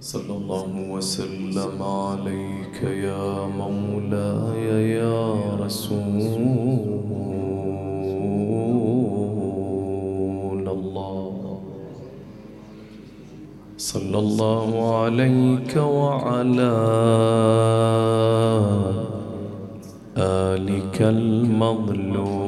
صلى الله وسلم عليك يا مولاي يا رسول الله. صلى الله عليك وعلى آلك المظلومين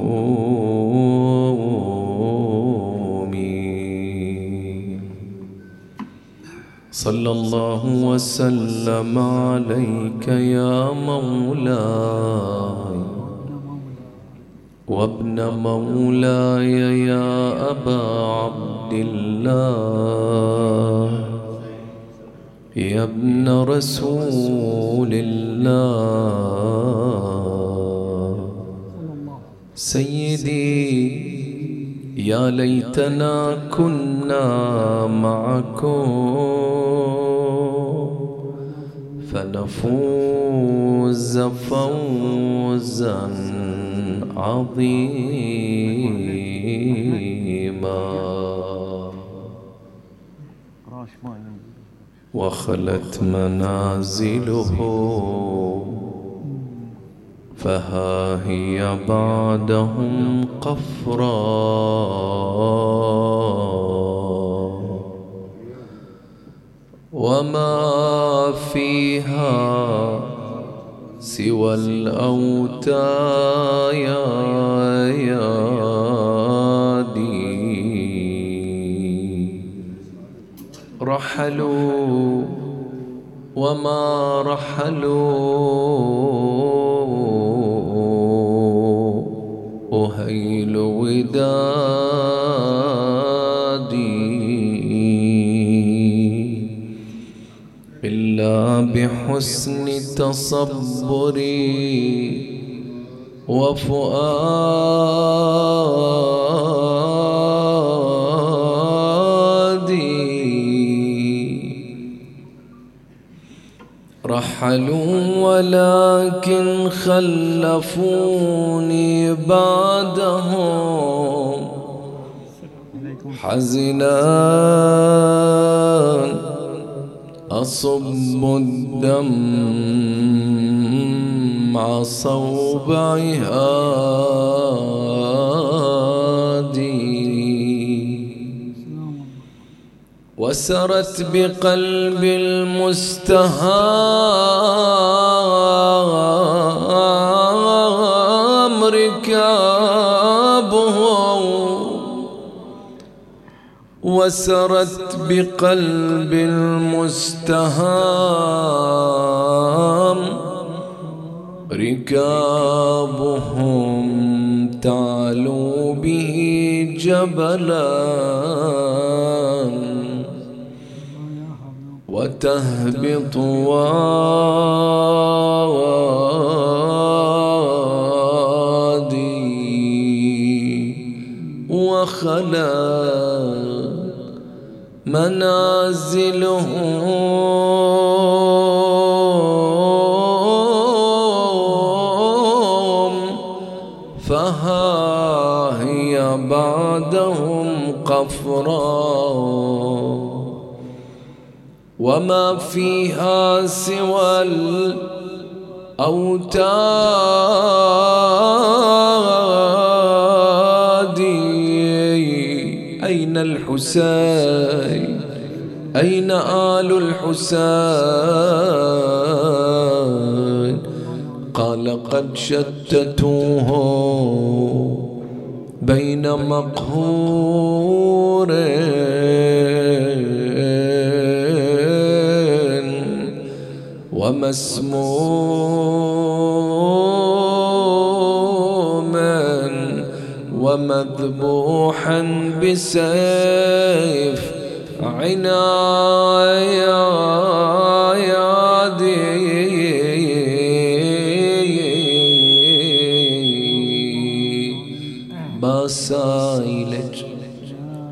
صلى الله وسلم عليك يا مولاي. وابن مولاي يا أبا عبد الله. يا ابن رسول الله. سيدي يا ليتنا كنا معكم. فنفوز فوزا عظيما. وخلت منازله فها هي بعدهم قفرا. وما فيها سوى الأوتايا رحلوا وما رحلوا. أهيل ودادي بحسن تصبري وفؤادي. رحلوا ولكن خلفوني بعدهم. حزنا أصب الدمع صوبعها وسرت بقلب المستهام ركابه وسرت بقلب المستهام ركابهم تعلو به جبلا وتهبط وادي وخلا منازلهم فها هي بعدهم قفرا وما فيها سوى الأوتاد أين الحسين؟ أين آل الحسين؟ قال قد شتتوه بين مقهور ومسموما ومذبوحا بسيف عنايا باسايلج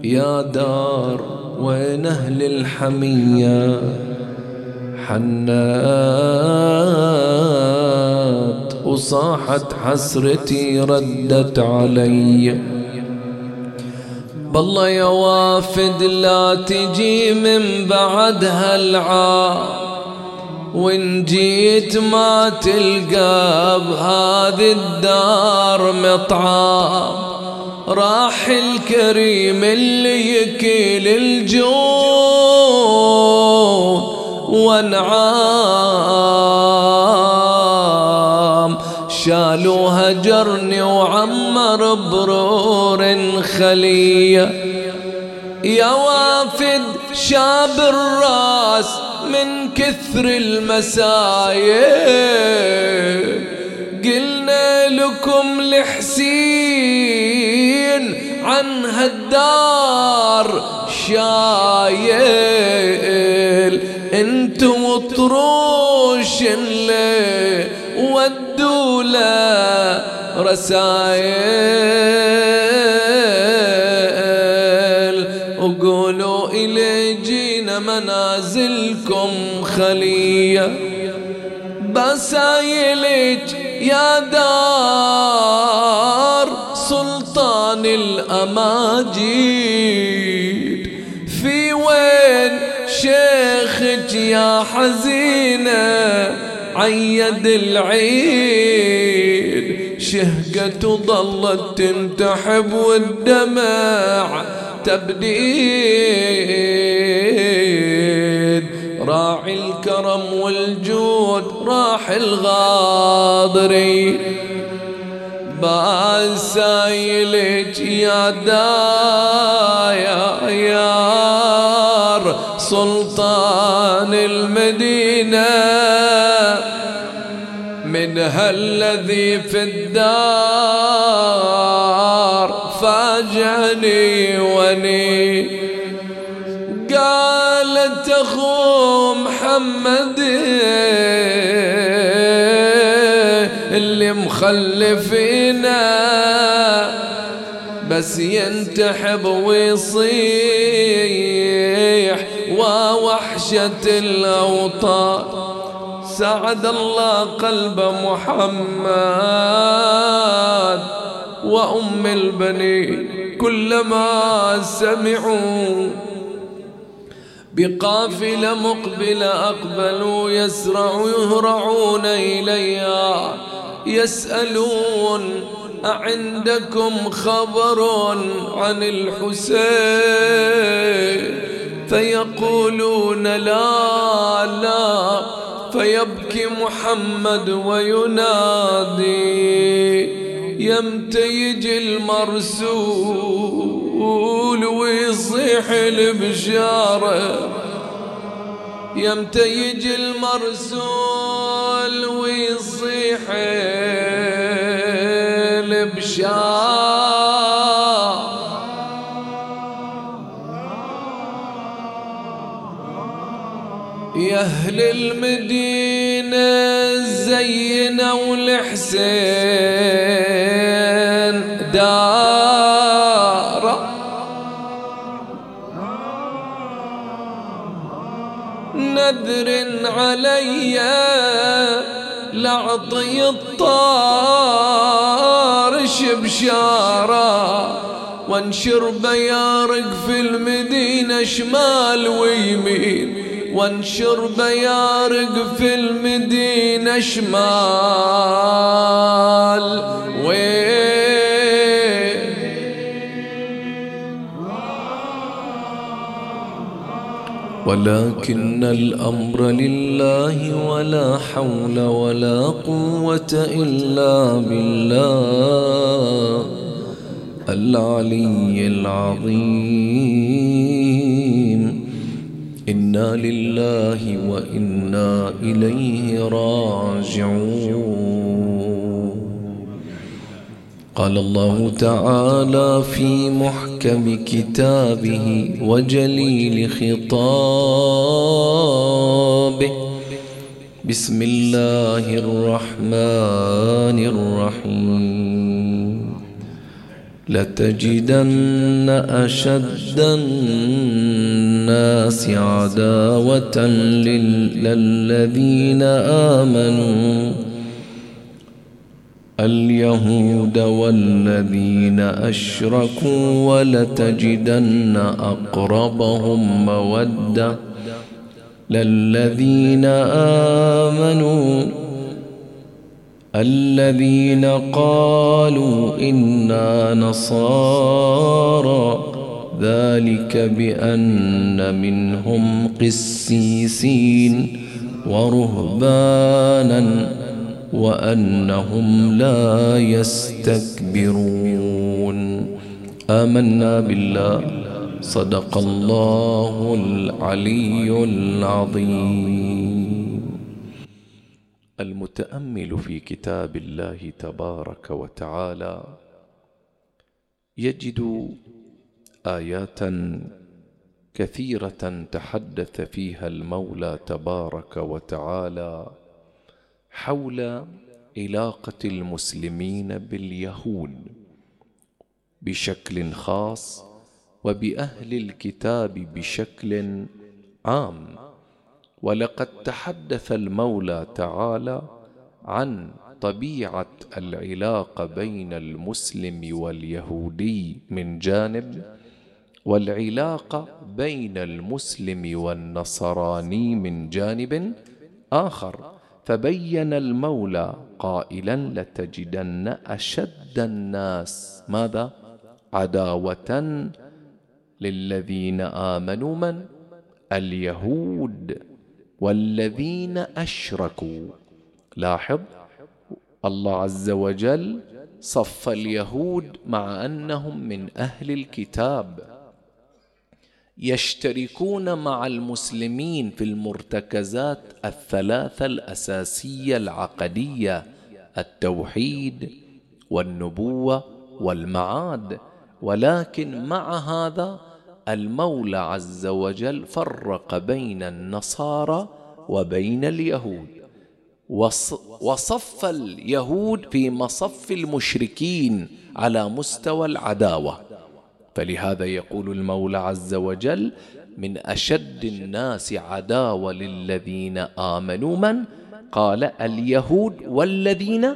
يا دار وين أهل الحمية؟ حنات وصاحت حسرتي ردت علي. بالله يا وافد لا تجي من بعد هالعام وإن جيت ما تلقى بهذه الدار مطعام راح الكريم اللي يكيل الجود وانعام شالوا هجرني وعمر برور خلية. يا وافد شاب الراس من كثر المسايب قلنا لكم لحسين عن هالدار شايل. انتو طروش اللي ودوا له رسايل وقولوا إلي جينا منازلكم خلية. بسايلك يا دار سلطان الأماجيد. في وين شيخك يا حزينة؟ عيد العيد شهقة ظلت تنتحب والدمع تبديد. راعي الكرم والجود راح الغاضري باسايلك يا دايا يار سلطان المدينة. من هالذي في الدار فاجعني وني. قالت أخو محمد اللي مخلفينا بس ينتحب ويصيح ووحشة الأوطان سعد الله قلب محمد وأم البنين كلما سمعوا بقافلة مقبلة أقبلوا يسرعوا يهرعون إليها يسألون أعندكم خبر عن الحسين فيقولون لا لا فيبكي محمد وينادي يمتى يجي المرسول ويصيح البشارة. يمتى يجي المرسول ويصيح البشارة. أهل المدينة زينوا الحسين دار. نذر علي لعطي الطار شبشارة. وانشر بيارق في المدينة شمال ويمين. وانشر بيارق في المدينة شمال. ولكن الأمر لله ولا حول ولا قوة إلا بالله. العلي العظيم. إنا لله وإنا إليه راجعون قال الله تعالى في محكم كتابه وجليل خطابه بسم الله الرحمن الرحيم لتجدن أشد الناس عداوة للذين آمنوا. اليهود والذين أشركوا ولتجدن أقربهم مودة للذين آمنوا. الذين قالوا إنا نصارى ذلك بأن منهم قسيسين ورهبانا وأنهم لا يستكبرون. آمنا بالله. صدق الله العلي العظيم. المتأمل في كتاب الله تبارك وتعالى يجد آيات كثيرة تحدث فيها المولى تبارك وتعالى حول علاقة المسلمين باليهود بشكل خاص وبأهل الكتاب بشكل عام. ولقد تحدث المولى تعالى عن طبيعة العلاقة بين المسلم واليهودي من جانب والعلاقة بين المسلم والنصراني من جانب آخر. فبين المولى قائلا لتجدن أشد الناس ماذا؟ عداوة للذين آمنوا من؟ اليهود. والذين أشركوا. لاحظ الله عز وجل صف اليهود مع أنهم من أهل الكتاب. يشتركون مع المسلمين في المرتكزات الثلاثة الأساسية العقدية التوحيد والنبوة والمعاد. ولكن مع هذا المولى عز وجل فرق بين النصارى وبين اليهود. وصف اليهود في مصف المشركين على مستوى العداوة. فلهذا يقول المولى عز وجل من أشد الناس عداوة للذين آمنوا من؟ قال اليهود والذين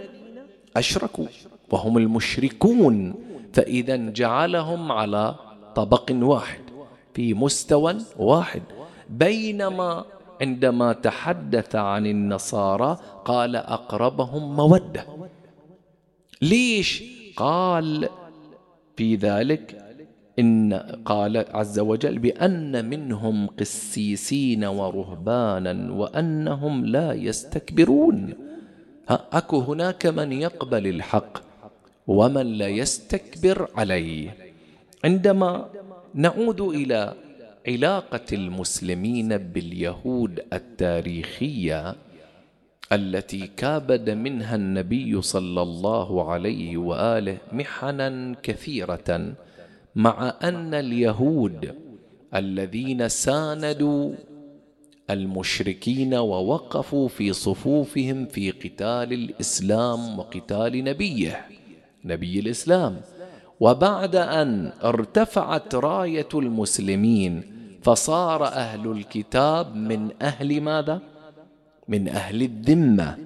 أشركوا وهم المشركون. فإذا جعلهم على طبق واحد في مستوى واحد. بينما عندما تحدث عن النصارى قال أقربهم مودة. ليش؟ قال في ذلك إن قال عز وجل بأن منهم قسيسين ورهبانا وأنهم لا يستكبرون. أكو هناك من يقبل الحق ومن لا يستكبر عليه. عندما نعود إلى علاقة المسلمين باليهود التاريخية التي كابد منها النبي صلى الله عليه وآله محنا كثيرة مع أن اليهود الذين ساندوا المشركين ووقفوا في صفوفهم في قتال الإسلام وقتال نبيه نبي الإسلام. وبعد أن ارتفعت راية المسلمين فصار أهل الكتاب من أهل ماذا؟ من أهل الذمة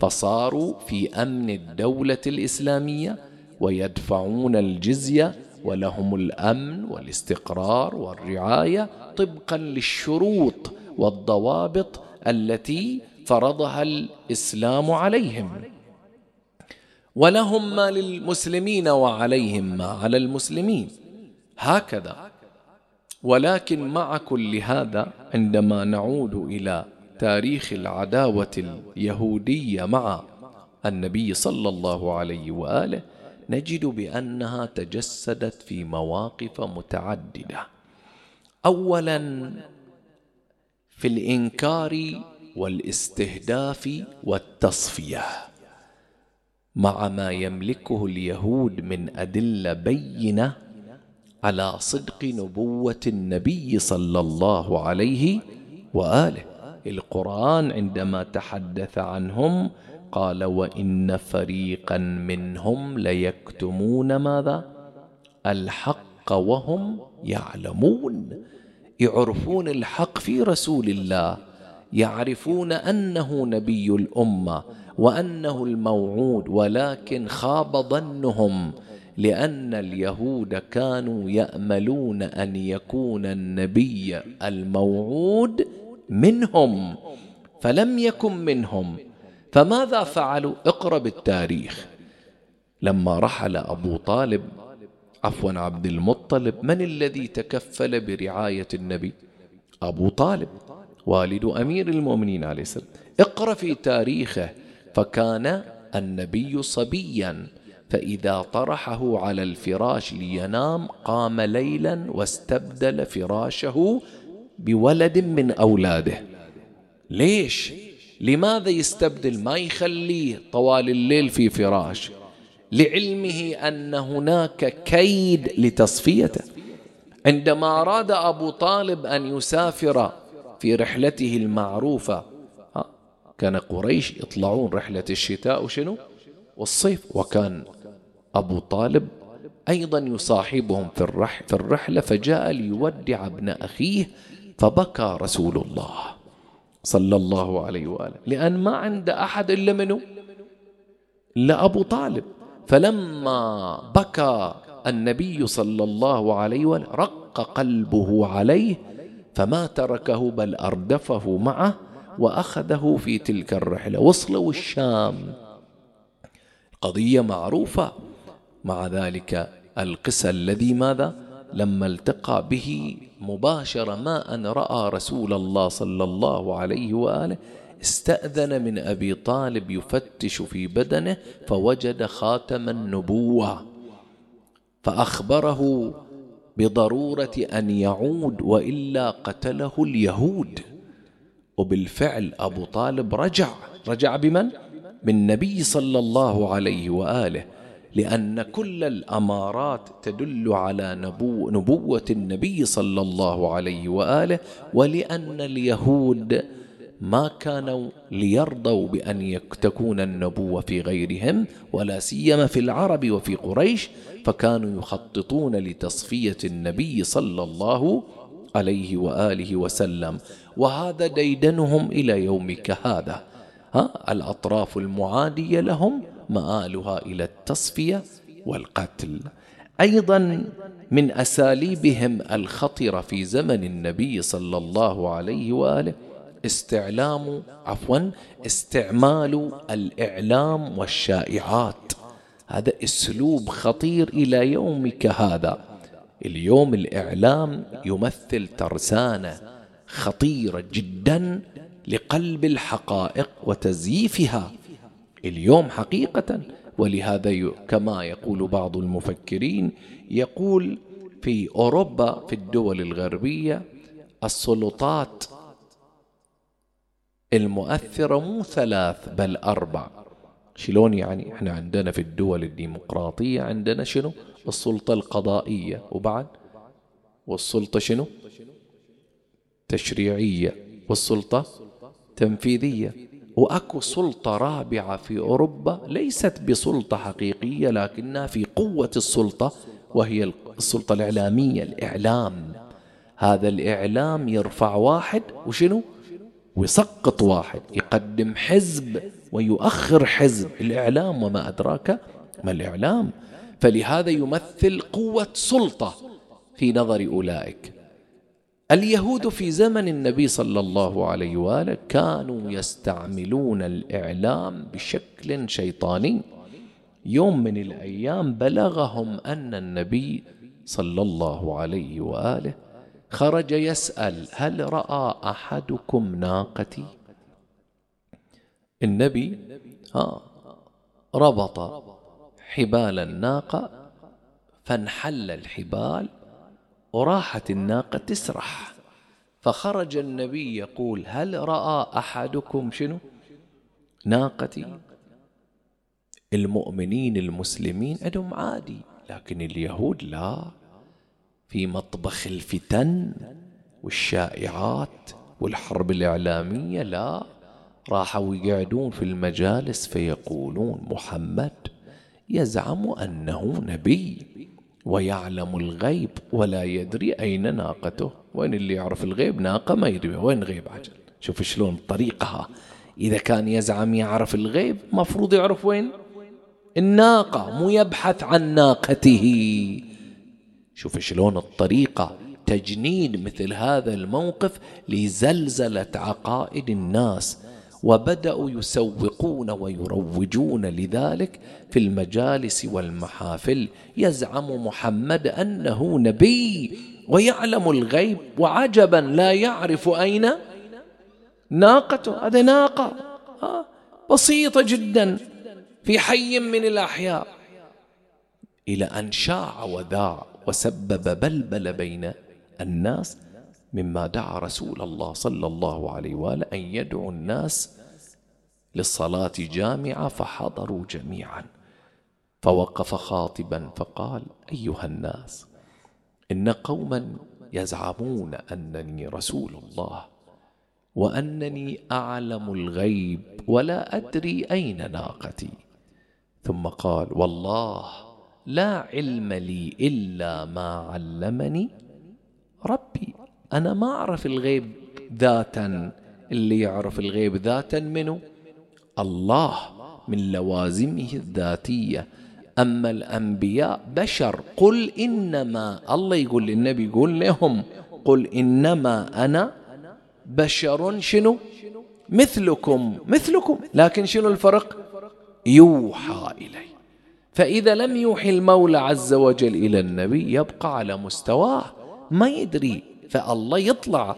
فصاروا في أمن الدولة الإسلامية ويدفعون الجزية ولهم الأمن والاستقرار والرعاية طبقا للشروط والضوابط التي فرضها الإسلام عليهم. ولهم ما للمسلمين وعليهم ما على المسلمين. هكذا. ولكن مع كل هذا عندما نعود إلى تاريخ العداوة اليهودية مع النبي صلى الله عليه وآله نجد بأنها تجسدت في مواقف متعددة. اولا في الإنكار والاستهداف والتصفية. مع ما يملكه اليهود من أدلة بينة على صدق نبوة النبي صلى الله عليه وآله. القرآن عندما تحدث عنهم قال وإن فريقا منهم ليكتمون ماذا؟ الحق وهم يعلمون. يعرفون الحق في رسول الله يعرفون أنه نبي الأمة وأنه الموعود ولكن خاب ظنهم لأن اليهود كانوا يأملون أن يكون النبي الموعود منهم فلم يكن منهم. فماذا فعلوا؟ اقرب التاريخ لما رحل أبو طالب عفوا عبد المطلب من الذي تكفل برعاية النبي؟ أبو طالب والد أمير المؤمنين عليه السلام. اقرأ في تاريخه فكان النبي صبيا فإذا طرحه على الفراش لينام قام ليلا واستبدل فراشه بولد من أولاده. ليش؟ لماذا يستبدل؟ ما يخليه طوال الليل في فراش. لعلمه أن هناك كيد لتصفيته. عندما أراد أبو طالب أن يسافر في رحلته المعروفة كان قريش يطلعون رحلة الشتاء وشنو؟ والصيف. وكان أبو طالب أيضا يصاحبهم في, الرح في الرحلة فجاء ليودع ابن أخيه فبكى رسول الله صلى الله عليه وآله. لأن ما عنده أحد إلا منه إلا أبو طالب. فلما بكى النبي صلى الله عليه وآله رق قلبه عليه فما تركه بل أردفه معه وأخذه في تلك الرحلة. وصلوا الشام. قضية معروفة. مع ذلك القسى الذي ماذا؟ لما التقى به مباشرة ما أن رأى رسول الله صلى الله عليه وآله استأذن من أبي طالب يفتش في بدنه فوجد خاتم النبوة. فأخبره بضرورة أن يعود وإلا قتله اليهود. وبالفعل أبو طالب رجع رجع بمن؟ بالنبي صلى الله عليه وآله لأن كل الأمارات تدل على نبو نبوة النبي صلى الله عليه وآله ولأن اليهود ما كانوا ليرضوا بأن تكون النبوة في غيرهم ولا سيما في العرب وفي قريش فكانوا يخططون لتصفية النبي صلى الله عليه وآله وسلم. وهذا ديدنهم إلى يومك هذا. ها الأطراف المعادية لهم مآلها إلى التصفية والقتل. أيضا من أساليبهم الخطرة في زمن النبي صلى الله عليه وآله استعلام عفوا استعمال الإعلام والشائعات. هذا أسلوب خطير إلى يومك هذا. اليوم الإعلام يمثل ترسانة خطيرة جدا لقلب الحقائق وتزييفها. اليوم حقيقة ولهذا كما يقول بعض المفكرين يقول في أوروبا في الدول الغربية السلطات المؤثرة مو ثلاث بل أربع. شلون يعني إحنا عندنا في الدول الديمقراطية عندنا شنو؟ السلطة القضائية. وبعد؟ والسلطة شنو؟ تشريعية. والسلطة تنفيذية. وأكو سلطة رابعة في أوروبا ليست بسلطة حقيقية لكنها في قوة السلطة وهي السلطة الإعلامية الإعلام. هذا الإعلام يرفع واحد وشنو؟ ويسقط واحد يقدم حزب ويؤخر حزب الإعلام وما أدراك ما الإعلام. فلهذا يمثل قوة سلطة في نظر أولئك. اليهود في زمن النبي صلى الله عليه وآله كانوا يستعملون الإعلام بشكل شيطاني. يوم من الأيام بلغهم أن النبي صلى الله عليه وآله خرج يسأل هل رأى أحدكم ناقتي؟ النبي ها ربط حبال الناقة فانحل الحبال وراحت الناقة تسرح. فخرج النبي يقول هل رأى أحدكم شنو؟ ناقتي. المؤمنين المسلمين عندهم عادي لكن اليهود لا. في مطبخ الفتن والشائعات والحرب الإعلامية لا. راحوا يقعدون في المجالس فيقولون محمد يزعم أنه نبي ويعلم الغيب ولا يدري أين ناقته. وين اللي يعرف الغيب؟ ناقة ما يدري. وين غيب عجل؟ شوف شلون طريقها. إذا كان يزعم يعرف الغيب مفروض يعرف وين؟ الناقة. مو يبحث عن ناقته. شوف شلون الطريقة. تجنيد مثل هذا الموقف لزلزلة عقائد الناس. وبدأوا يسوقون ويروجون لذلك في المجالس والمحافل يزعم محمد أنه نبي ويعلم الغيب وعجبا لا يعرف أين ناقته. هذا ناقة بسيطة جدا في حي من الأحياء. إلى أن شاع وذاع وسبب بلبل بين الناس مما دعا رسول الله صلى الله عليه وآله أن يدعو الناس للصلاة جامعة فحضروا جميعا. فوقف خاطبا فقال أيها الناس إن قوما يزعمون أنني رسول الله وأنني أعلم الغيب ولا أدري أين ناقتي. ثم قال والله لا علم لي إلا ما علمني ربي. أنا ما أعرف الغيب ذاتا. اللي يعرف الغيب ذاتا منه؟ الله من لوازمه الذاتية. أما الأنبياء بشر. قل إنما الله يقول للنبي يقول لهم. قل إنما أنا بشر. شنو؟ مثلكم مثلكم. لكن شنو الفرق؟ يوحى إلي. فإذا لم يوحي المولى عز وجل إلى النبي يبقى على مستواه. ما يدري فالله يطلع.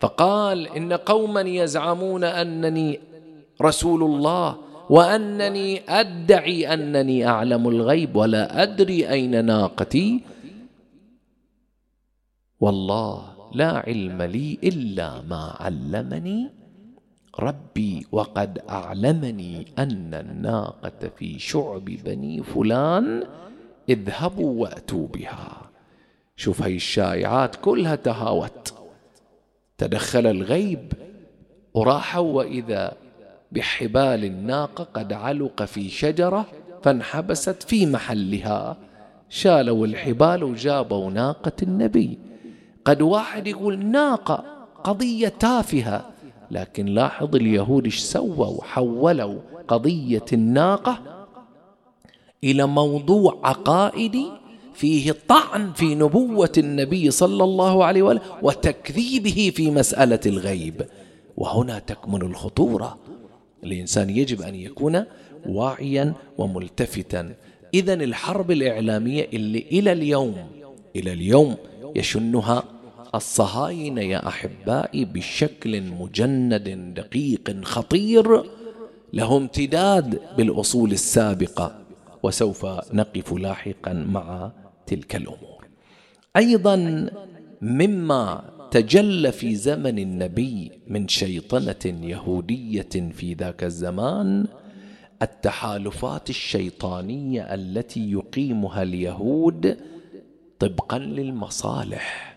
فقال إن قوما يزعمون أنني رسول الله وأنني أدعي أنني أعلم الغيب ولا أدري أين ناقتي. والله لا علم لي إلا ما علمني ربي وقد أعلمني أن الناقة في شعب بني فلان. اذهبوا وأتوا بها. شوف هاي الشائعات كلها تهاوت. تدخل الغيب وراحوا وإذا بحبال الناقة قد علق في شجرة فانحبست في محلها. شالوا الحبال وجابوا ناقة النبي. قد واحد يقول ناقة قضية تافهة لكن لاحظ اليهود إيش سووا حولوا قضية الناقة إلى موضوع عقائدي فيه طعن في نبوة النبي صلى الله عليه وآله وتكذيبه في مسألة الغيب. وهنا تكمن الخطورة. الإنسان يجب أن يكون واعيا وملتفتا. إذا الحرب الإعلامية اللي إلى اليوم إلى اليوم يشنها الصهاينة يا أحبائي بشكل مجند دقيق خطير. له امتداد بالأصول السابقة. وسوف نقف لاحقا مع تلك الأمور. أيضا مما تجلى في زمن النبي من شيطنة يهودية في ذاك الزمان التحالفات الشيطانية التي يقيمها اليهود طبقا للمصالح.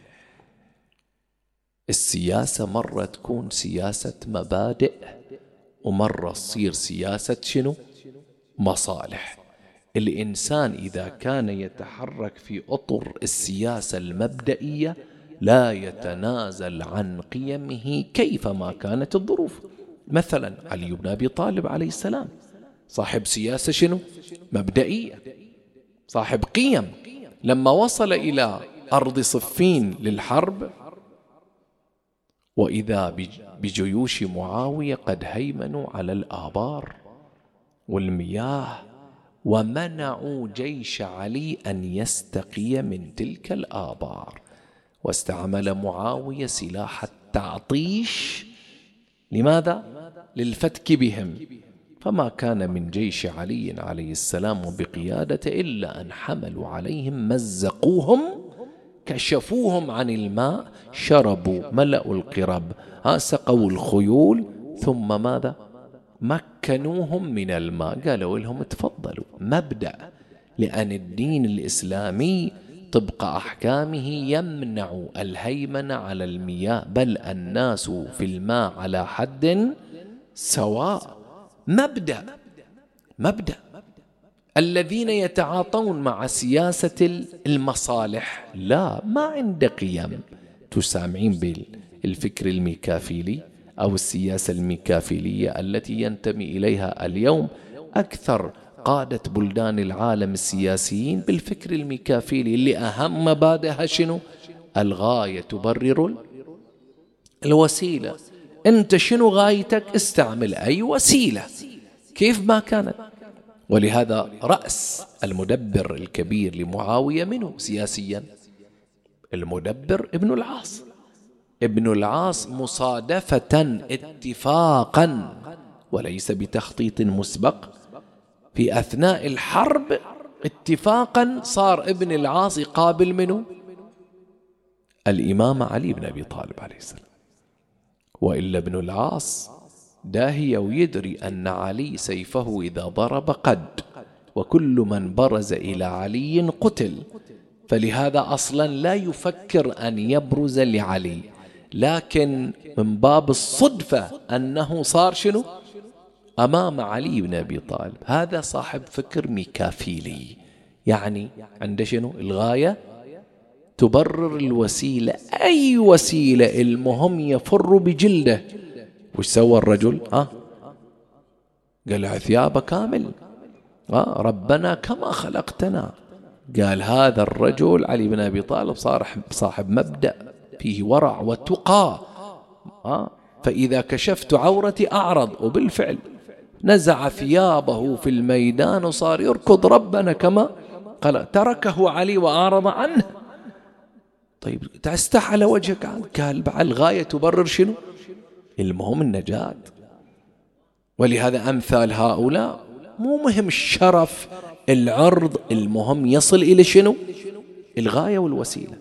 السياسة مرة تكون سياسة مبادئ ومرة تصير سياسة شنو؟ مصالح. الإنسان إذا كان يتحرك في أطر السياسة المبدئية لا يتنازل عن قيمه كيفما كانت الظروف. مثلا علي بن أبي طالب عليه السلام صاحب سياسة شنو؟ مبدئية. صاحب قيم. لما وصل إلى أرض صفين للحرب وإذا بجيوش معاوية قد هيمنوا على الآبار والمياه ومنعوا جيش علي أن يستقي من تلك الآبار. واستعمل معاوية سلاح التعطيش. لماذا؟ للفتك بهم. فما كان من جيش علي عليه السلام بقيادته إلا أن حملوا عليهم مزقوهم كشفوهم عن الماء شربوا ملأوا القرب سقوا الخيول ثم ماذا؟ مكنوهم من الماء. قالوا لهم تفضلوا مبدأ لأن الدين الإسلامي طبق أحكامه يمنع الهيمنة على المياه بل الناس في الماء على حد سواء. مبدأ مبدأ. الذين يتعاطون مع سياسة المصالح لا ما عنده قيم. تسامعين بالفكر الميكافيلي؟ أو السياسة الميكافيلية التي ينتمي إليها اليوم أكثر قادة بلدان العالم السياسيين بالفكر الميكافيلي اللي أهم مبادئها شنو؟ الغاية تبرر الوسيلة. أنت شنو غايتك؟ استعمل أي وسيلة. كيف ما كانت. ولهذا رأس المدبر الكبير لمعاوية منه سياسيا المدبر ابن العاص. ابن العاص مصادفة اتفاقا وليس بتخطيط مسبق. في أثناء الحرب اتفاقا صار ابن العاص يقابل منه؟ الإمام علي بن أبي طالب عليه السلام. وإلا ابن العاص داهية ويدري أن علي سيفه إذا ضرب قد وكل من برز إلى علي قتل. فلهذا أصلا لا يفكر أن يبرز لعلي. لكن من باب الصدفة أنه صار شنو؟ أمام علي بن أبي طالب. هذا صاحب فكر ميكافيلي. يعني عنده شنو؟ الغاية تبرر الوسيلة. أي وسيلة المهم يفر بجلده. وش سوى الرجل؟ ها؟ قال ثيابه كامل. ها؟ ربنا كما خلقتنا. قال هذا الرجل علي بن أبي طالب صار صاحب مبدأ. فيه ورع وتقى. ها فإذا كشفت عورتي أعرض. وبالفعل نزع ثيابه في الميدان وصار يركض ربنا كما قال. تركه علي وأعرض عنه. طيب تستح على وجهك؟ قال الغاية تبرر شنو؟ المهم النجاة. ولهذا أمثال هؤلاء مو مهم الشرف العرض المهم يصل إلى شنو؟ الغاية والوسيلة.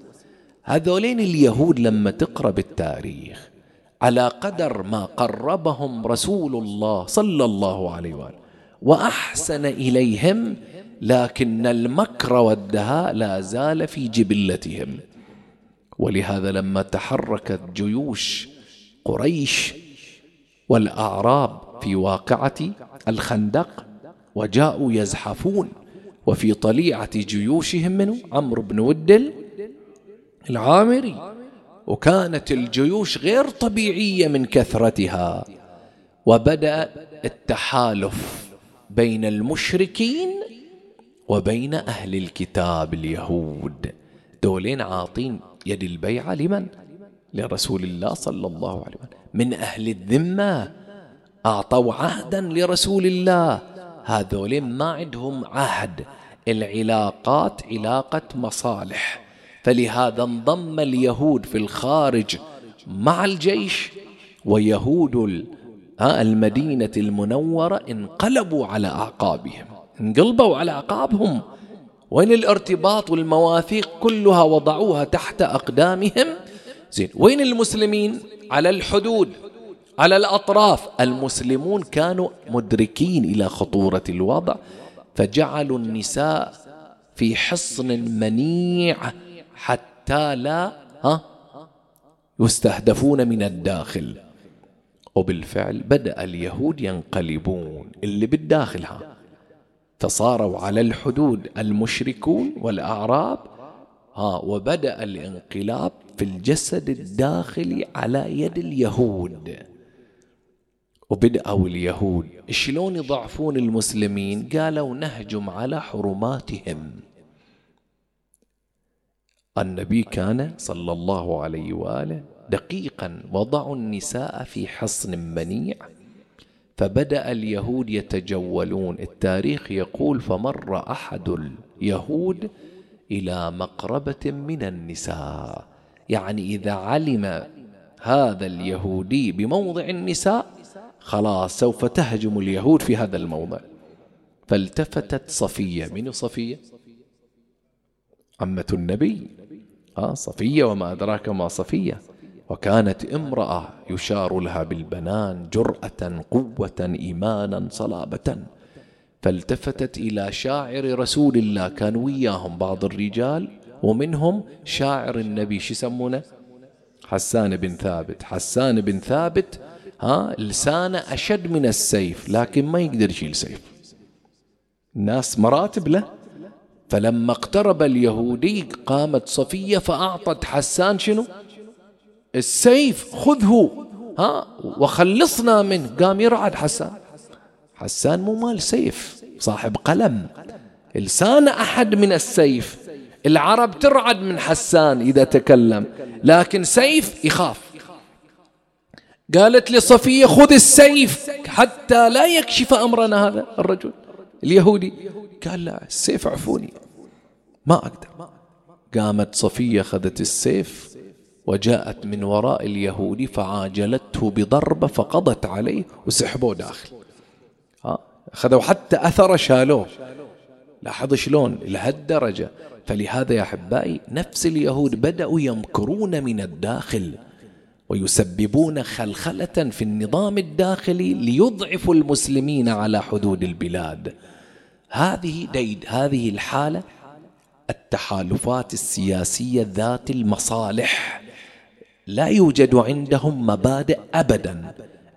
هذولين اليهود لما تقرأ بالتاريخ على قدر ما قربهم رسول الله صلى الله عليه وآله وأحسن إليهم لكن المكر والدهاء لا زال في جبلتهم. ولهذا لما تحركت جيوش قريش والأعراب في واقعة الخندق وجاءوا يزحفون وفي طليعة جيوشهم منه عمرو بن ودل العامري. وكانت الجيوش غير طبيعية من كثرتها وبدأ التحالف بين المشركين وبين أهل الكتاب اليهود. دولين عاطين يد البيعة لمن؟ لرسول الله صلى الله عليه وسلم. من أهل الذمة أعطوا عهدا لرسول الله. هذولين ما عندهم عهد. العلاقات علاقة مصالح. فلهذا انضم اليهود في الخارج مع الجيش ويهود المدينة المنورة انقلبوا على أعقابهم انقلبوا على أعقابهم وين الارتباط والمواثيق كلها وضعوها تحت أقدامهم. زين وين المسلمين؟ على الحدود على الأطراف. المسلمون كانوا مدركين إلى خطورة الوضع فجعلوا النساء في حصن منيع حتى لا ها؟ يستهدفون من الداخل. وبالفعل بدأ اليهود ينقلبون اللي بالداخل ها؟ فصاروا على الحدود المشركون والأعراب ها؟ وبدأ الانقلاب في الجسد الداخلي على يد اليهود. وبدأوا اليهود شلون يضعفون المسلمين؟ قالوا نهجم على حرماتهم. النبي كان صلى الله عليه وآله دقيقا وضعوا النساء في حصن منيع فبدأ اليهود يتجولون. التاريخ يقول فمر أحد اليهود إلى مقربة من النساء. يعني إذا علم هذا اليهودي بموضع النساء خلاص سوف تهجم اليهود في هذا الموضع. فالتفتت صفية. من صفية؟ عمه النبي. صفية وما أدراك ما صفية. وكانت امرأة يشار لها بالبنان جرأة قوة إيمانا صلابة. فالتفتت إلى شاعر رسول الله كان وياهم بعض الرجال ومنهم شاعر النبي شو يسمونه؟ حسان بن ثابت. حسان بن ثابت ها لسانه أشد من السيف لكن ما يقدر يشيل سيف الناس مراتب له. فلما اقترب اليهودي قامت صفية فأعطت حسان شنو؟ السيف خذه. ها؟ وخلصنا منه. قام يرعد حسان. حسان مو مال سيف صاحب قلم. لسان أحد من السيف. العرب ترعد من حسان إذا تكلم. لكن سيف يخاف. قالت لصفية خذ السيف حتى لا يكشف أمرنا هذا الرجل. اليهودي قال لا السيف عفوني. ما أقدر. قامت صفية أخذت السيف وجاءت من وراء اليهودي فعاجلته بضربة فقضت عليه وسحبوه داخل. ها أخذوا حتى أثر شالوه. لاحظ شلون؟ لهالدرجة فلهذا يا أحبائي نفس اليهود بدأوا يمكرون من الداخل ويسببون خلخلة في النظام الداخلي ليضعفوا المسلمين على حدود البلاد. هذه ديد هذه الحالة التحالفات السياسية ذات المصالح لا يوجد عندهم مبادئ أبدا.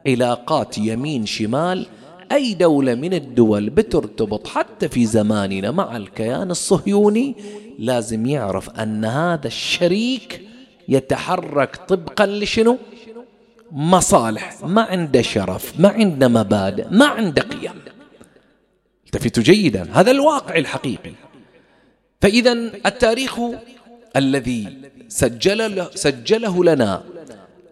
علاقات يمين شمال أي دولة من الدول بترتبط حتى في زماننا مع الكيان الصهيوني لازم يعرف أن هذا الشريك يتحرك طبقا لشنو؟ مصالح. ما عنده شرف ما عنده مبادئ ما عنده قيم. التفتوا جيدا. هذا الواقع الحقيقي. فإذا التاريخ الذي سجل سجله لنا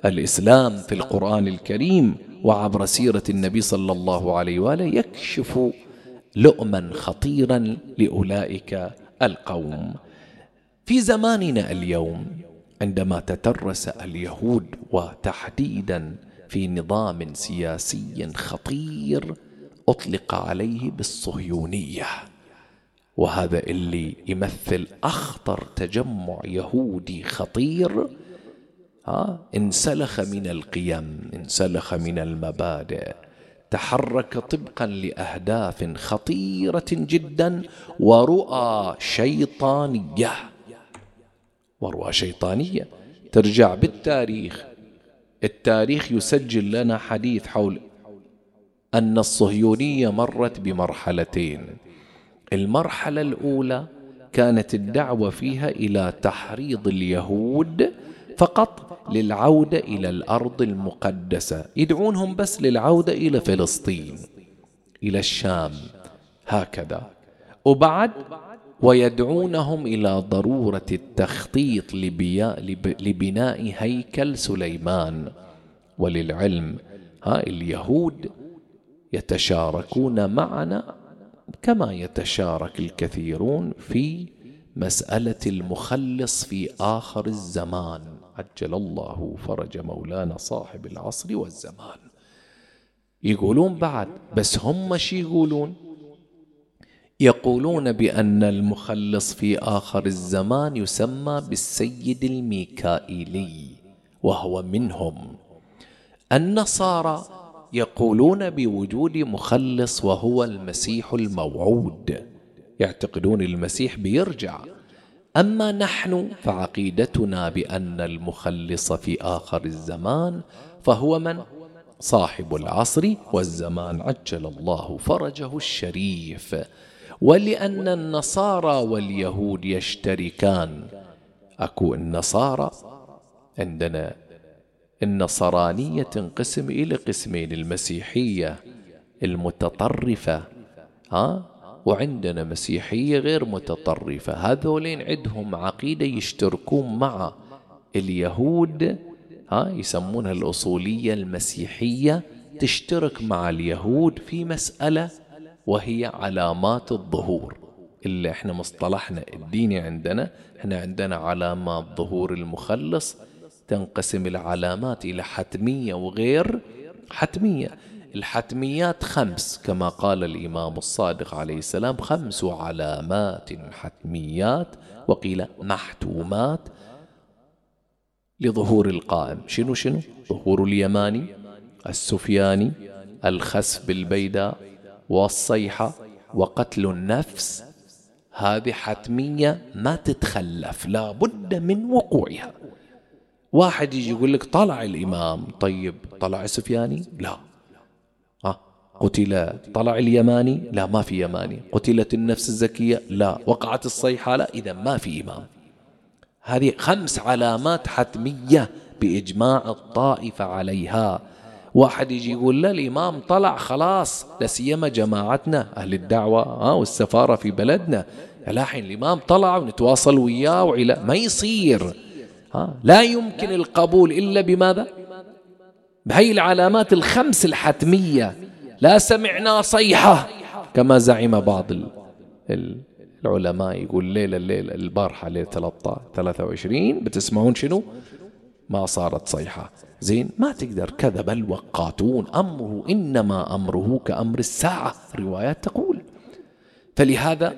الإسلام في القرآن الكريم وعبر سيرة النبي صلى الله عليه وآله يكشف لؤما خطيرا لأولئك القوم. في زماننا اليوم عندما تترس اليهود وتحديدا في نظام سياسي خطير أطلق عليه بالصهيونية. وهذا اللي يمثل أخطر تجمع يهودي خطير ها انسلخ من القيم انسلخ من المبادئ تحرك طبقا لأهداف خطيرة جدا ورؤى شيطانية. ورؤى شيطانية. ترجع بالتاريخ. التاريخ يسجل لنا حديث حول أن الصهيونية مرت بمرحلتين. المرحلة الأولى كانت الدعوة فيها إلى تحريض اليهود فقط للعودة إلى الأرض المقدسة. يدعونهم بس للعودة إلى فلسطين إلى الشام. هكذا. وبعد ويدعونهم إلى ضرورة التخطيط لبناء هيكل سليمان. وللعلم ها اليهود يتشاركون معنا كما يتشارك الكثيرون في مسألة المخلص في آخر الزمان. عجل الله فرج مولانا صاحب العصر والزمان. يقولون بعد بس هم شي يقولون؟ يقولون بأن المخلص في آخر الزمان يسمى بالسيد الميكائيلي وهو منهم. النصارى يقولون بوجود مخلص وهو المسيح الموعود. يعتقدون المسيح بيرجع. أما نحن فعقيدتنا بأن المخلص في آخر الزمان فهو من؟ صاحب العصر والزمان عجل الله فرجه الشريف. ولأن النصارى واليهود يشتركان. أكو النصارى عندنا النصرانيه تنقسم إلى قسمين المسيحية المتطرفة ها؟ وعندنا مسيحية غير متطرفة. هذولين عندهم عقيدة يشتركون مع اليهود ها؟ يسمونها الأصولية المسيحية تشترك مع اليهود في مسألة وهي علامات الظهور. اللي إحنا مصطلحنا الديني عندنا إحنا عندنا علامات ظهور المخلص تنقسم العلامات إلى حتمية وغير حتمية. الحتميات خمس كما قال الإمام الصادق عليه السلام خمس علامات حتميات. وقيل محتومات لظهور القائم. شنو شنو؟ ظهور اليماني السفياني الخسف بالبيداء والصيحة وقتل النفس. هذه حتمية ما تتخلف لا بد من وقوعها. واحد يجي يقول لك طلع الإمام طيب طلع السفياني لا. ها؟ قتل طلع اليماني؟ لا ما في يماني. قتلت النفس الزكية؟ لا. وقعت الصيحة؟ لا. إذا ما في إمام. هذه خمس علامات حتمية بإجماع الطائفة عليها. واحد يجي يقول لا الإمام طلع خلاص. لسيما جماعتنا أهل الدعوة ها والسفارة في بلدنا. الحين الإمام طلع ونتواصل وياه وعلا. ما يصير. لا يمكن القبول إلا بماذا؟ بهي العلامات الخمس الحتمية. لا سمعنا صيحة كما زعم بعض العلماء يقول ليلة الليلة البارحة ليلة 23 بتسمعون شنو؟ ما صارت صيحة. زين ما تقدر كذب الوقاتون. أمره إنما أمره كأمر الساعة روايات تقول. فلهذا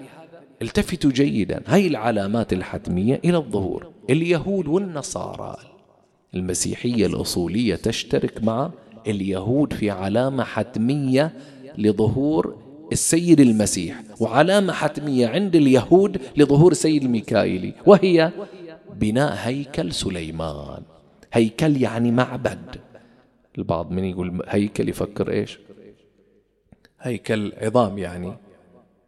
التفتوا جيدا. هاي العلامات الحتمية إلى الظهور. اليهود والنصارى. المسيحية الأصولية تشترك مع اليهود في علامة حتمية لظهور السيد المسيح وعلامة حتمية عند اليهود لظهور السيد الميكائيلي وهي بناء هيكل سليمان. هيكل يعني معبد. البعض من يقول هيكل يفكر إيش؟ هيكل عظام يعني.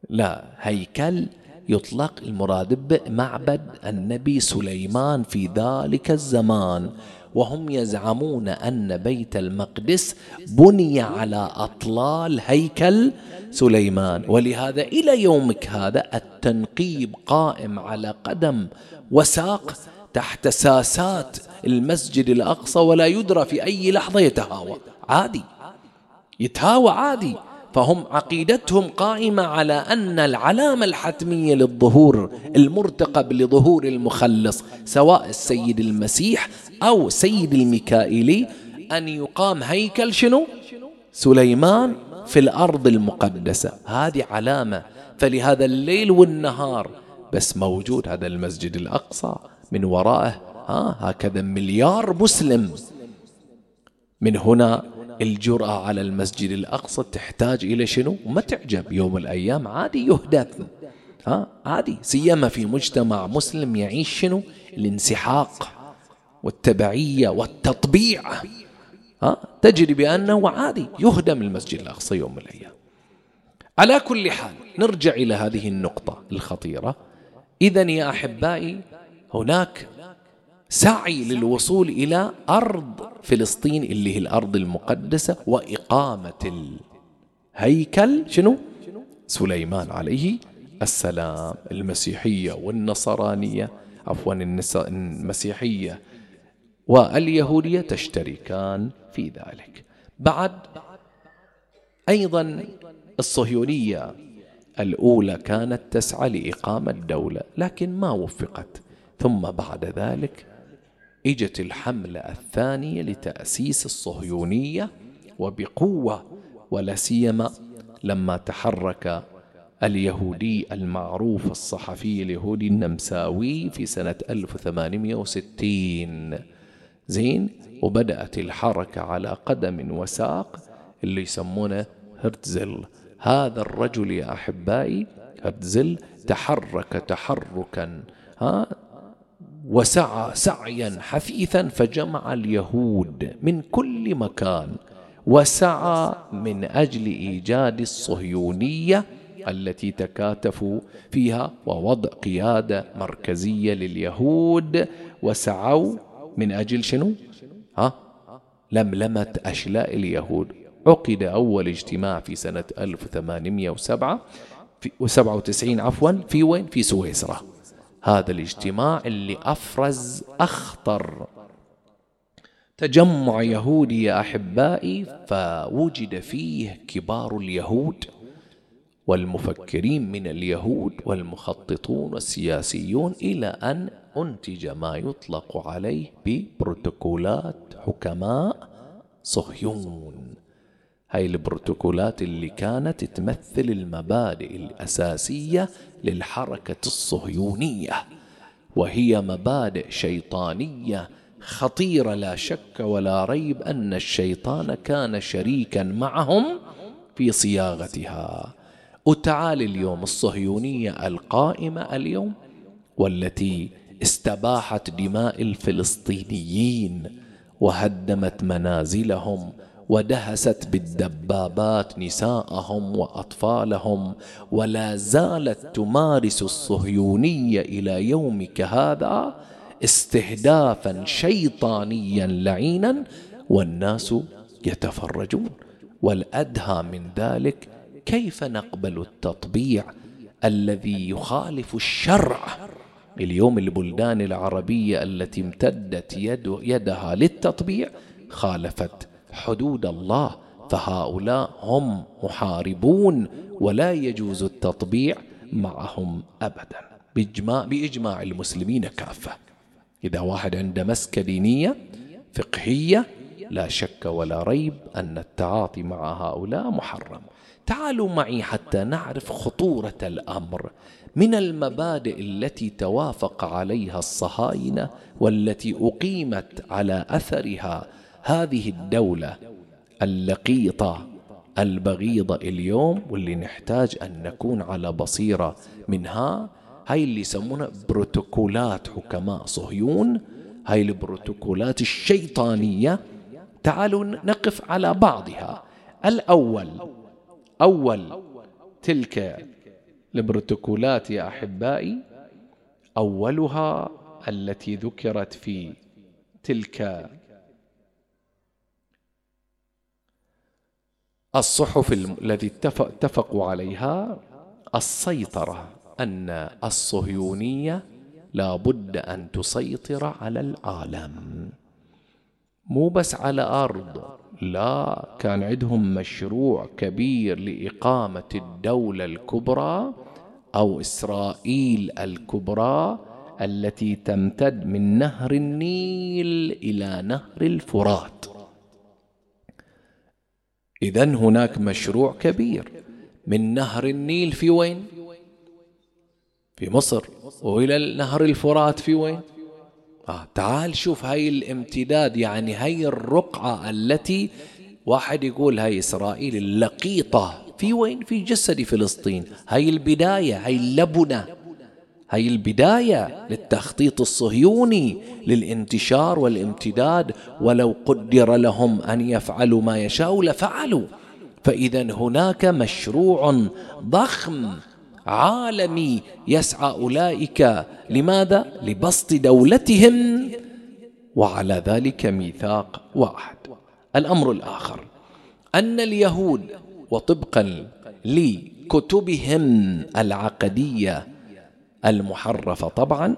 لا هيكل يطلق المراد بمعبد النبي سليمان في ذلك الزمان. وهم يزعمون أن بيت المقدس بني على أطلال هيكل سليمان. ولهذا إلى يومك هذا التنقيب قائم على قدم وساق تحت ساسات المسجد الأقصى ولا يدرى في أي لحظة يتهاوى. عادي. يتهاوى عادي. فهم عقيدتهم قائمة على أن العلامة الحتمية للظهور المرتقب لظهور المخلص سواء السيد المسيح أو سيد الميكائيلي أن يقام هيكل شنو؟ سليمان في الأرض المقدسة. هذه علامة فلهذا الليل والنهار بس موجود هذا المسجد الأقصى من ورائه. ها هكذا مليار مسلم. من هنا الجرأة على المسجد الأقصى تحتاج إلى شنو؟ ما تعجب يوم الأيام عادي يهدث ها؟ عادي. سيما في مجتمع مسلم يعيش شنو؟ الانسحاق والتبعية والتطبيع. ها؟ تجري بأنه عادي. يهدم المسجد الأقصى يوم من الأيام. على كل حال نرجع إلى هذه النقطة الخطيرة. إذا يا أحبائي هناك سعي للوصول إلى أرض فلسطين اللي هي الأرض المقدسة وإقامة الهيكل شنو؟ سليمان عليه السلام المسيحية والنصرانية عفوا المسيحية واليهودية تشتركان في ذلك. بعد أيضا الصهيونية الأولى كانت تسعى لإقامة دولة لكن ما وفقت. ثم بعد ذلك إجت الحملة الثانية لتأسيس الصهيونية وبقوة ولا سيما لما تحرك اليهودي المعروف الصحفي اليهودي النمساوي في سنة 1860 زين وبدأت الحركة على قدم وساق اللي يسمونه هرتزل. هذا الرجل يا أحبائي هرتزل تحرك تحركا. ها وسعى سعيا حثيثا فجمع اليهود من كل مكان وسعى من أجل إيجاد الصهيونية التي تكاتفوا فيها ووضع قيادة مركزية لليهود وسعوا من أجل شنو؟ ها؟ لملمة أشلاء اليهود عقد أول اجتماع في سنة 1807 في 97 عفوا في وين؟ في سويسرا هذا الاجتماع اللي أفرز أخطر تجمع يهودي يا أحبائي فوجد فيه كبار اليهود والمفكرين من اليهود والمخططون والسياسيون إلى أن أنتج ما يطلق عليه ببروتوكولات حكماء صهيون هاي البروتوكولات اللي كانت تمثل المبادئ الأساسية للحركة الصهيونية وهي مبادئ شيطانية خطيرة لا شك ولا ريب أن الشيطان كان شريكا معهم في صياغتها. وتعال اليوم الصهيونية القائمة اليوم والتي استباحت دماء الفلسطينيين وهدمت منازلهم ودهست بالدبابات نساءهم وأطفالهم ولا زالت تمارس الصهيونية إلى يومك هذا استهدافا شيطانيا لعينا والناس يتفرجون. والأدهى من ذلك كيف نقبل التطبيع الذي يخالف الشرع؟ اليوم البلدان العربية التي امتدت يد يدها للتطبيع خالفت حدود الله فهؤلاء هم محاربون ولا يجوز التطبيع معهم ابدا. باجماع بإجماع المسلمين كافة. إذا واحد عنده مسكة دينية فقهية لا شك ولا ريب أن التعاطي مع هؤلاء محرم. تعالوا معي حتى نعرف خطورة الأمر. من المبادئ التي توافق عليها الصهاينة والتي أقيمت على أثرها هذه الدولة اللقيطة البغيضة اليوم واللي نحتاج أن نكون على بصيرة منها هاي اللي يسمونها بروتوكولات حكماء صهيون. هاي البروتوكولات الشيطانية تعالوا نقف على بعضها. الأول أول تلك البروتوكولات يا أحبائي أولها التي ذكرت في تلك الصحف الذي اتفقوا عليها السيطرة أن الصهيونية لا بد أن تسيطر على العالم. مو بس على أرض لا كان عندهم مشروع كبير لإقامة الدولة الكبرى أو إسرائيل الكبرى التي تمتد من نهر النيل إلى نهر الفرات. اذا هناك مشروع كبير. من نهر النيل في وين؟ في مصر. وإلى نهر الفرات في وين؟ آه تعال شوف هاي الامتداد يعني هاي الرقعة التي واحد يقول هاي إسرائيل اللقيطة. في وين؟ في جسد فلسطين. هاي البداية هاي اللبنة. هاي البداية للتخطيط الصهيوني للانتشار والامتداد ولو قدر لهم أن يفعلوا ما يشاءوا لفعلوا. فإذا هناك مشروع ضخم عالمي يسعى أولئك لماذا؟ لبسط دولتهم وعلى ذلك ميثاق واحد. الأمر الآخر أن اليهود وطبقا لكتبهم العقدية المحرفه طبعا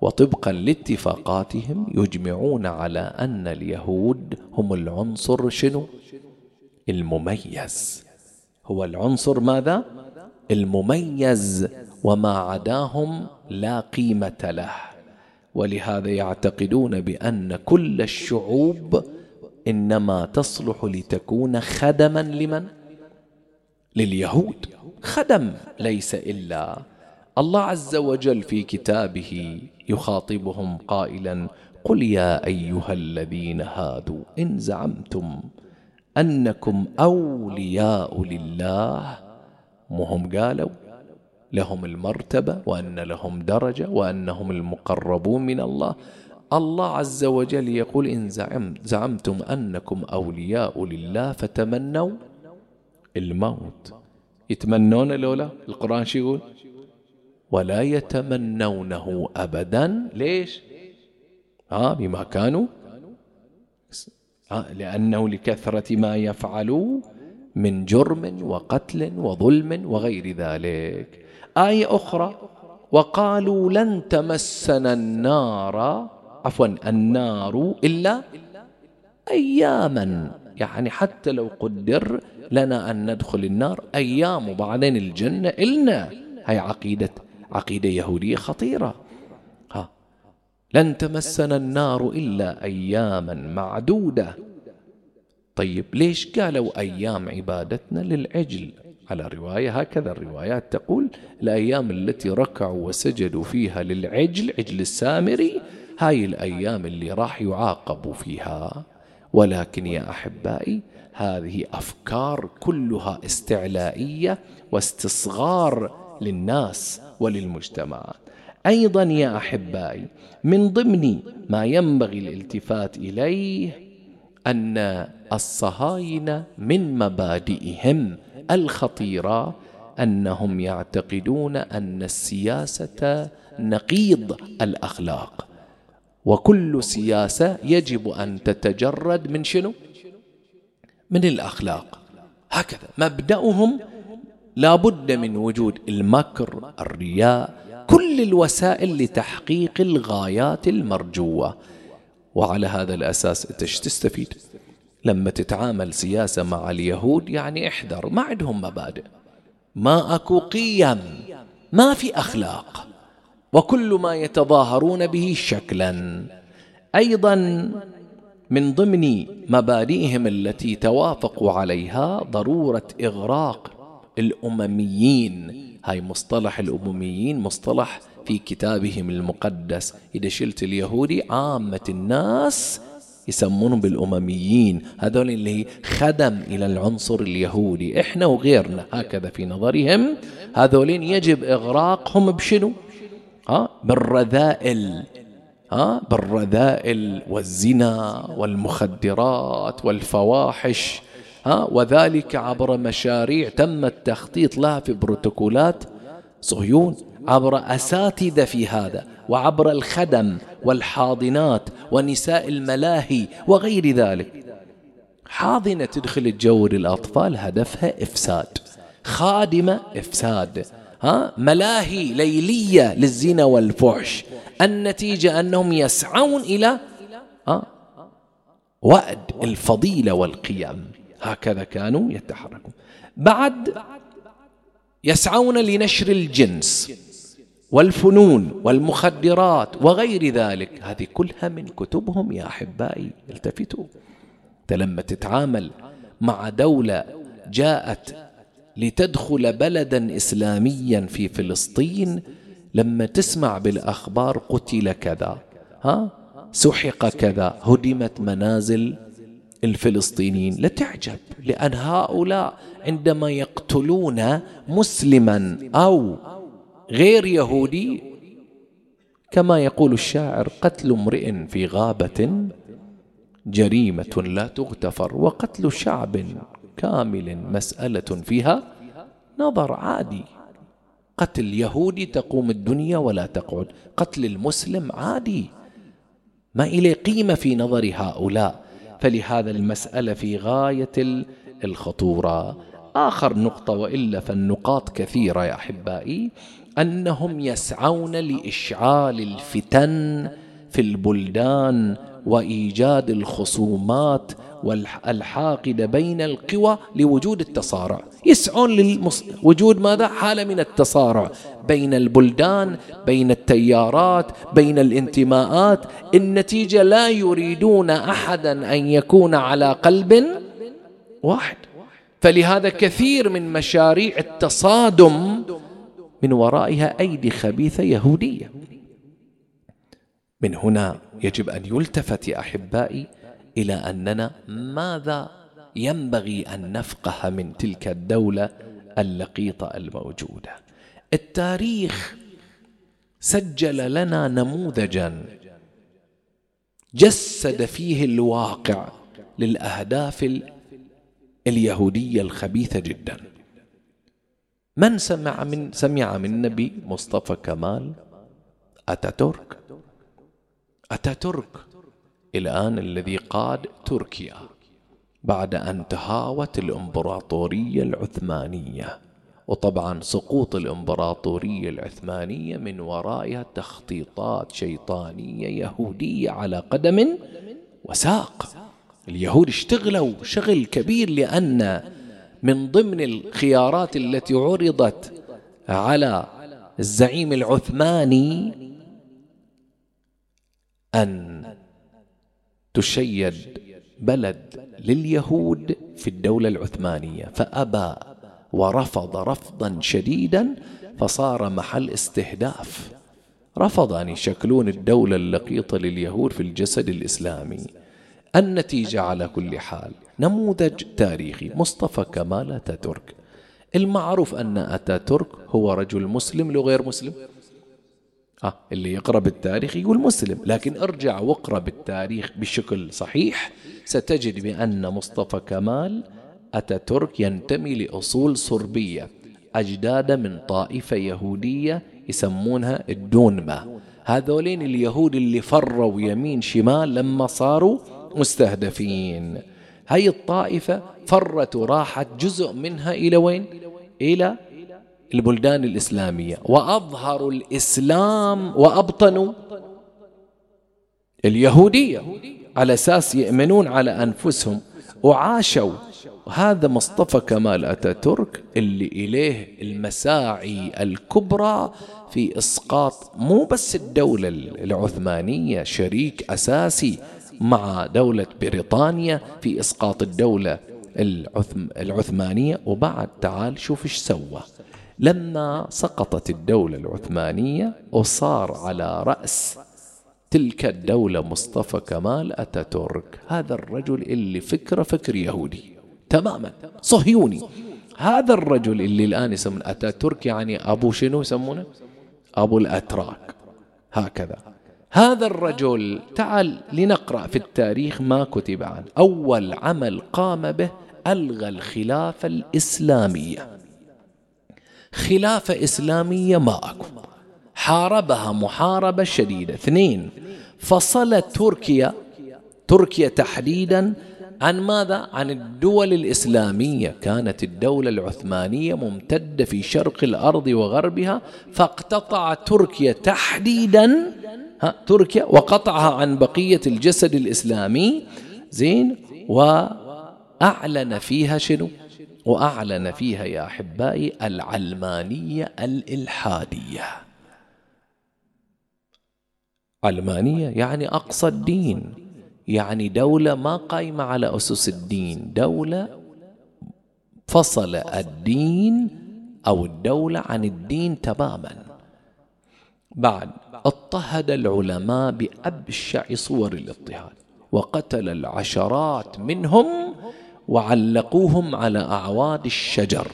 وطبقا لاتفاقاتهم يجمعون على أن اليهود هم العنصر شنو؟ المميز. هو العنصر ماذا؟ المميز وما عداهم لا قيمة له. ولهذا يعتقدون بأن كل الشعوب إنما تصلح لتكون خدما لمن؟ لليهود. خدم ليس إلا الله عز وجل في كتابه يخاطبهم قائلا قل يا أيها الذين هادوا إن زعمتم أنكم أولياء لله؟ وهم قالوا لهم المرتبة وأن لهم درجة وأنهم المقربون من الله. الله عز وجل يقول زعمت زعمتم أنكم أولياء لله فتمنوا الموت. يتمنون لولا؟ القرآن شو يقول؟ ولا يتمنونه أبدا. ليش؟ ها بما كانوا. لأنه لكثرة ما يفعلوا من جرم وقتل وظلم وغير ذلك. آية أخرى وقالوا لن تمسنا النار عفوا النار إلا أياما. يعني حتى لو قدر لنا أن ندخل النار أيام وبعدين الجنة إلنا. هي عقيدة عقيدة يهودية خطيرة. ها. لن تمسنا النار إلا أياما معدودة. طيب ليش قالوا أيام عبادتنا للعجل؟ على رواية هكذا الروايات تقول الأيام التي ركعوا وسجدوا فيها للعجل عجل السامري هاي الأيام اللي راح يعاقبوا فيها. ولكن يا أحبائي هذه أفكار كلها استعلائية واستصغار للناس. وللمجتمعات أيضا يا أحبائي من ضمن ما ينبغي الالتفات إليه أن الصهاينة من مبادئهم الخطيرة أنهم يعتقدون أن السياسة نقيض الأخلاق. وكل سياسة يجب أن تتجرد من شنو؟ من الأخلاق. هكذا مبدأهم لا بد من وجود المكر الرياء كل الوسائل لتحقيق الغايات المرجوة. وعلى هذا الأساس أنت تستفيد؟ لما تتعامل سياسة مع اليهود يعني احذر ما عندهم مبادئ. ما أكو قيم ما في أخلاق. وكل ما يتظاهرون به شكلا. أيضا من ضمن مبادئهم التي توافقوا عليها ضرورة إغراق الأمميين. هاي مصطلح الأمميين مصطلح في كتابهم المقدس. إذا شلت اليهودي عامة الناس يسمونهم بالأمميين. هذول اللي خدم إلى العنصر اليهودي. إحنا وغيرنا هكذا في نظرهم. هذولين يجب إغراقهم بشنو؟ ها بالرذائل. ها بالرذائل والزنا والمخدرات والفواحش. ها وذلك عبر مشاريع تم التخطيط لها في بروتوكولات صهيون عبر أساتذة في هذا وعبر الخدم والحاضنات ونساء الملاهي وغير ذلك. حاضنة تدخل الجو للأطفال هدفها إفساد خادمة إفساد ها ملاهي ليلية للزنا والفحش النتيجة أنهم يسعون إلى وأد الفضيلة والقيم. هكذا كانوا يتحركون. بعد يسعون لنشر الجنس والفنون والمخدرات وغير ذلك. هذه كلها من كتبهم يا أحبائي التفتوا. انت لما تتعامل مع دولة جاءت لتدخل بلدا اسلاميا في فلسطين. لما تسمع بالأخبار قتل كذا ها؟ سحق كذا هدمت منازل الفلسطينيين. لتعجب لأن هؤلاء عندما يقتلون مسلما أو غير يهودي كما يقول الشاعر قتل امرئ في غابة جريمة لا تغتفر وقتل شعب كامل مسألة فيها نظر عادي. قتل يهودي تقوم الدنيا ولا تقعد. قتل المسلم عادي. ما إليه قيمة في نظر هؤلاء. فلهذا المسألة في غاية الخطورة. آخر نقطة وإلا فالنقاط كثيرة يا أحبائي أنهم يسعون لإشعال الفتن في البلدان وإيجاد الخصومات والحاقدة بين القوى لوجود التصارع يسعون لوجود ماذا؟ حالة من التصارع بين البلدان بين التيارات بين الانتماءات. النتيجة لا يريدون أحدا أن يكون على قلب واحد. فلهذا كثير من مشاريع التصادم من ورائها أيدي خبيثة يهودية. من هنا يجب أن يلتفت يا أحبائي إلى أننا ماذا ينبغي أن نفقه من تلك الدولة اللقيطة الموجودة؟ التاريخ سجل لنا نموذجا جسد فيه الواقع للأهداف اليهودية الخبيثة جدا. من سمع من سمع من النبي مصطفى كمال؟ أتاتورك. أتاتورك. الآن الذي قاد تركيا بعد أن تهاوت الإمبراطورية العثمانية. وطبعا سقوط الإمبراطورية العثمانية من ورائها تخطيطات شيطانية يهودية على قدم وساق. اليهود اشتغلوا شغل كبير لأن من ضمن الخيارات التي عرضت على الزعيم العثماني أن تشيد بلد لليهود في الدولة العثمانية. فأبى ورفض رفضا شديدا فصار محل استهداف. رفض أن يشكلون الدولة اللقيطة لليهود في الجسد الإسلامي. النتيجة على كل حال نموذج تاريخي مصطفى كمال أتاتورك. المعروف أن أتاتورك هو رجل مسلم لو غير مسلم. آه اللي يقرأ بالتاريخ يقول مسلم لكن ارجع واقرأ بالتاريخ بشكل صحيح. ستجد بأن مصطفى كمال أتاتورك ينتمي لأصول صربية أجداد من طائفة يهودية يسمونها الدونما. هذولين اليهود اللي فروا يمين شمال لما صاروا مستهدفين. هاي الطائفة فرت وراحت جزء منها إلى وين؟ إلى البلدان الإسلامية. وأظهروا الإسلام وأبطنوا اليهودية. على أساس يأمنون على أنفسهم. وعاشوا وهذا مصطفى كمال أتاتورك اللي إليه المساعي الكبرى في إسقاط مو بس الدولة العثمانية شريك أساسي مع دولة بريطانيا في إسقاط الدولة العثمانية. وبعد تعال شوف إيش سوى. لما سقطت الدولة العثمانية وصار على رأس تلك الدولة مصطفى كمال أتاتورك هذا الرجل اللي فكره فكر يهودي. تماما. صهيوني. هذا الرجل اللي الآن يسمون أتاتورك يعني أبو شنو يسمونه؟ أبو الأتراك. هكذا. هذا الرجل تعال لنقرأ في التاريخ ما كتب عنه. أول عمل قام به ألغى الخلافة الإسلامية. خلافة إسلامية ما أكو حاربها محاربة شديدة اثنين فصل تركيا تركيا تحديدا عن ماذا؟ عن الدول الإسلامية كانت الدولة العثمانية ممتدة في شرق الأرض وغربها فاقتطع تركيا تحديدا ها تركيا وقطعها عن بقية الجسد الإسلامي زين وأعلن فيها شنو؟ وأعلن فيها يا أحبائي العلمانية الإلحادية. علمانية يعني أقصى الدين يعني دولة ما قايمة على أسس الدين دولة فصل الدين أو الدولة عن الدين تماما. بعد اضطهد العلماء بأبشع صور الاضطهاد وقتل العشرات منهم وعلقوهم على أعواد الشجر.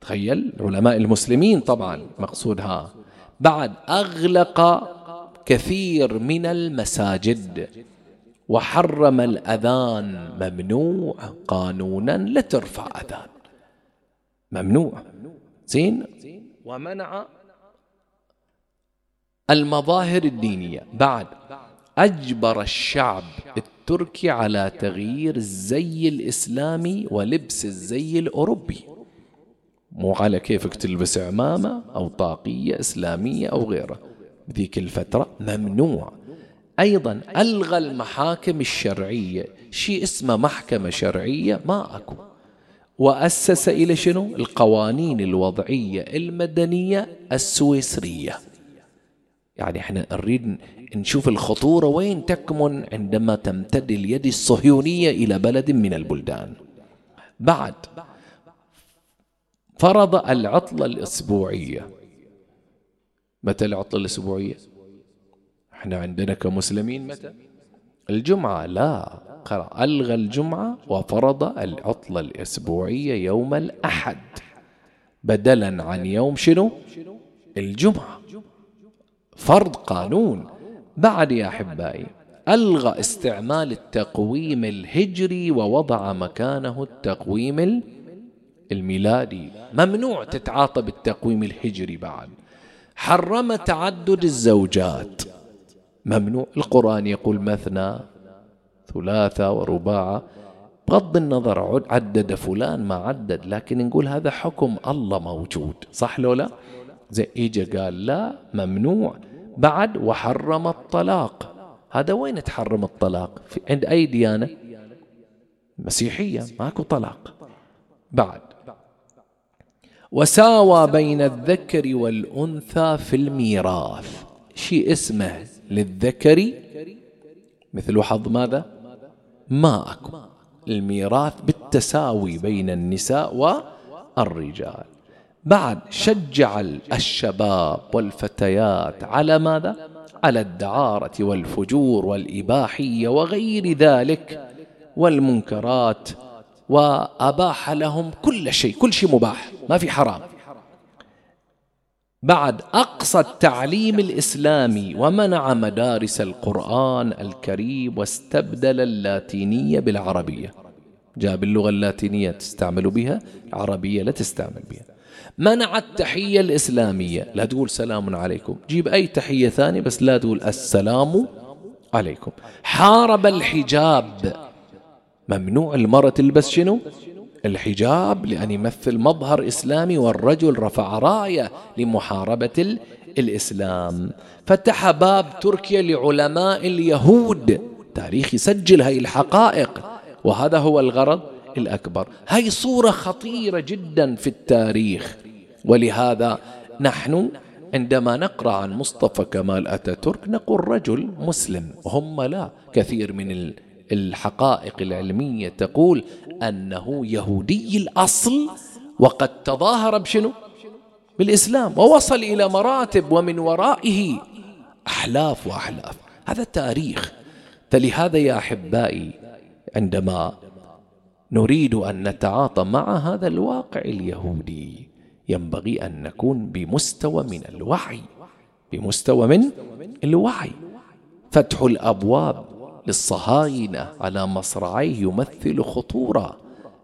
تخيل علماء المسلمين طبعا مقصودها. بعد أغلق كثير من المساجد وحرم الأذان ممنوع قانونا لا ترفع أذان. ممنوع. زين. ومنع المظاهر الدينية. بعد أجبر الشعب التركي على تغيير الزي الإسلامي ولبس الزي الأوروبي. مو على كيفك تلبس عمامة أو طاقية إسلامية أو غيره ذيك الفترة ممنوع. أيضا ألغى المحاكم الشرعية. شيء اسمه محكمة شرعية؟ ما أكو. وأسس إلى شنو؟ القوانين الوضعية المدنية السويسرية. يعني إحنا نريد نشوف الخطورة وين تكمن عندما تمتد اليد الصهيونية إلى بلد من البلدان. بعد فرض العطلة الأسبوعية. متى العطلة الأسبوعية؟ إحنا عندنا كمسلمين متى؟ الجمعة. لا ألغى الجمعة وفرض العطلة الأسبوعية يوم الأحد. بدلا عن يوم شنو؟ الجمعة. فرض قانون. بعد يا أحبائي ألغى استعمال التقويم الهجري ووضع مكانه التقويم الميلادي. ممنوع تتعاطى بالتقويم الهجري بعد. حرم تعدد الزوجات. ممنوع القرآن يقول مثنى ثلاثة ورباعة. بغض النظر عدد فلان ما عدد لكن نقول هذا حكم الله موجود صح لو لا؟ زي إجا قال لا ممنوع. بعد وحرم الطلاق. هذا وين تحرم الطلاق؟ في عند أي ديانة؟ مسيحية ماكو طلاق. بعد. وساوى بين الذكر والأنثى في الميراث. شيء اسمه للذكر؟ مثل حظ ماذا؟ ما أكو الميراث بالتساوي بين النساء والرجال. بعد شجع الشباب والفتيات على ماذا؟ على الدعارة والفجور والإباحية وغير ذلك والمنكرات وأباح لهم كل شيء كل شيء مباح ما في حرام. بعد أقصى التعليم الإسلامي ومنع مدارس القرآن الكريم واستبدل اللاتينية بالعربية. جاب اللغة اللاتينية تستعمل بها العربية لا تستعمل بها. منع التحية الإسلامية. لا تقول سلام عليكم. جيب أي تحية ثانية بس لا تقول السلام عليكم. حارب الحجاب. ممنوع المرأة تلبس شنو؟ الحجاب لأن يمثل مظهر إسلامي والرجل رفع راية لمحاربة الإسلام. فتح باب تركيا لعلماء اليهود. تاريخ يسجل هاي الحقائق. وهذا هو الغرض الأكبر. هاي صورة خطيرة جدا في التاريخ. ولهذا نحن عندما نقرأ عن مصطفى كمال أتاتورك نقول رجل مسلم هم لا كثير من الحقائق العلمية تقول أنه يهودي الأصل وقد تظاهر بشنو؟ بالإسلام ووصل إلى مراتب ومن ورائه أحلاف وأحلاف. هذا تاريخ فلهذا يا أحبائي عندما نريد أن نتعاطى مع هذا الواقع اليهودي ينبغي أن نكون بمستوى من الوعي بمستوى من الوعي فتح الأبواب للصهاينة على مصرعيه يمثل خطورة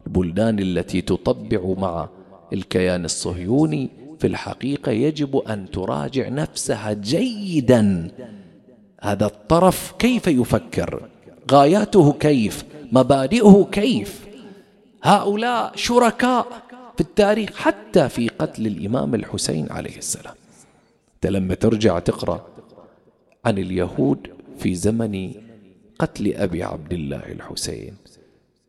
البلدان التي تطبع مع الكيان الصهيوني. في الحقيقة يجب أن تراجع نفسها جيدا. هذا الطرف كيف يفكر؟ غاياته كيف؟ مبادئه كيف؟ هؤلاء شركاء في التاريخ حتى في قتل الإمام الحسين عليه السلام. أنت لما ترجع تقرأ عن اليهود في زمن قتل أبي عبد الله الحسين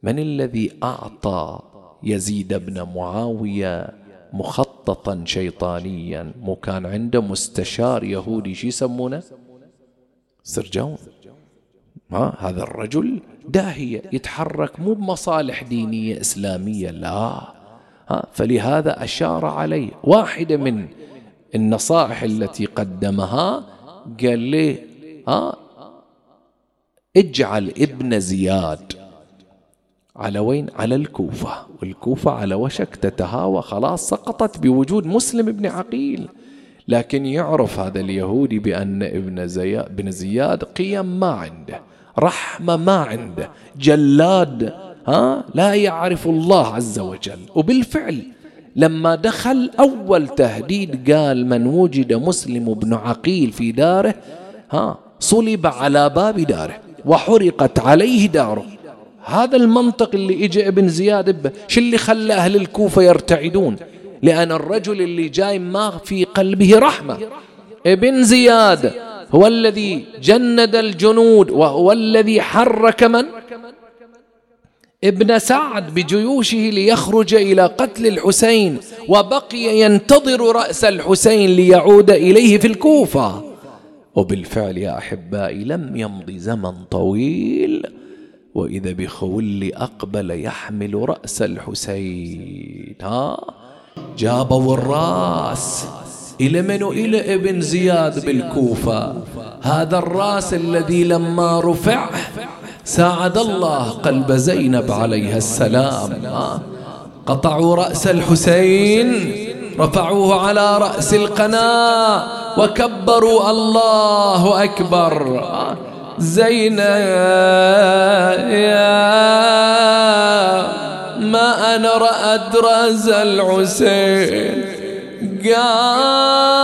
من الذي أعطى يزيد بن معاوية مخططا شيطانيا مو كان عنده مستشار يهودي شو يسمونه؟ سرجون. ها هذا الرجل داهية يتحرك مو بمصالح دينية إسلامية لا. فلهذا أشار عليه. واحدة من النصائح التي قدمها قال لي ها اجعل ابن زياد على وين؟ على الكوفة. والكوفة على وشك تتهاوى خلاص سقطت بوجود مسلم ابن عقيل. لكن يعرف هذا اليهودي بأن ابن زياد, ابن زياد قيم ما عنده رحمة ما عنده. جلاد ها؟ لا يعرف الله عز وجل. وبالفعل لما دخل أول تهديد قال من وجد مسلم ابن عقيل في داره ها؟ صلب على باب داره وحرقت عليه داره. هذا المنطق اللي اجى ابن زياد به شو اللي خلى أهل الكوفة يرتعدون؟ لأن الرجل اللي جاي ما في قلبه رحمة. ابن زياد هو الذي جند الجنود وهو الذي حرك من؟ ابن سعد بجيوشه ليخرج إلى قتل الحسين وبقي ينتظر رأس الحسين ليعود إليه في الكوفة. وبالفعل يا أحبائي لم يمض زمن طويل وإذا بخول أقبل يحمل رأس الحسين. ها؟ جابوا الراس إلى من إلى ابن زياد بالكوفة. هذا الراس الذي لما رفع ساعد الله قلب زينب عليها السلام. قطعوا رأس الحسين رفعوه على رأس القناة وكبروا الله أكبر. زينب ما أنا رأت رأس الحسين. قال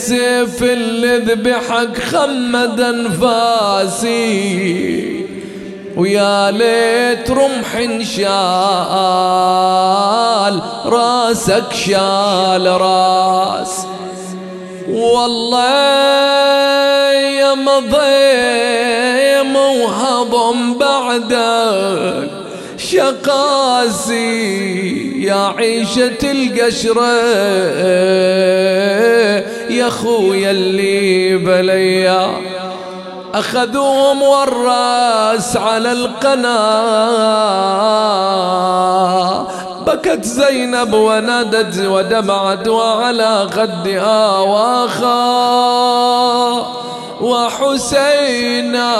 ليت سيف اللي ذبحك خمد أنفاسي ويا ليت رمح شال راسك شال راس. والله يا مضي موهب بعدك شقاسي. يا عيشة القشرة يا خويا اللي بليا. أخذوهم والرأس على القناة. بكت زينب ونادت ودمعت وعلى خدها واخا. وحسينا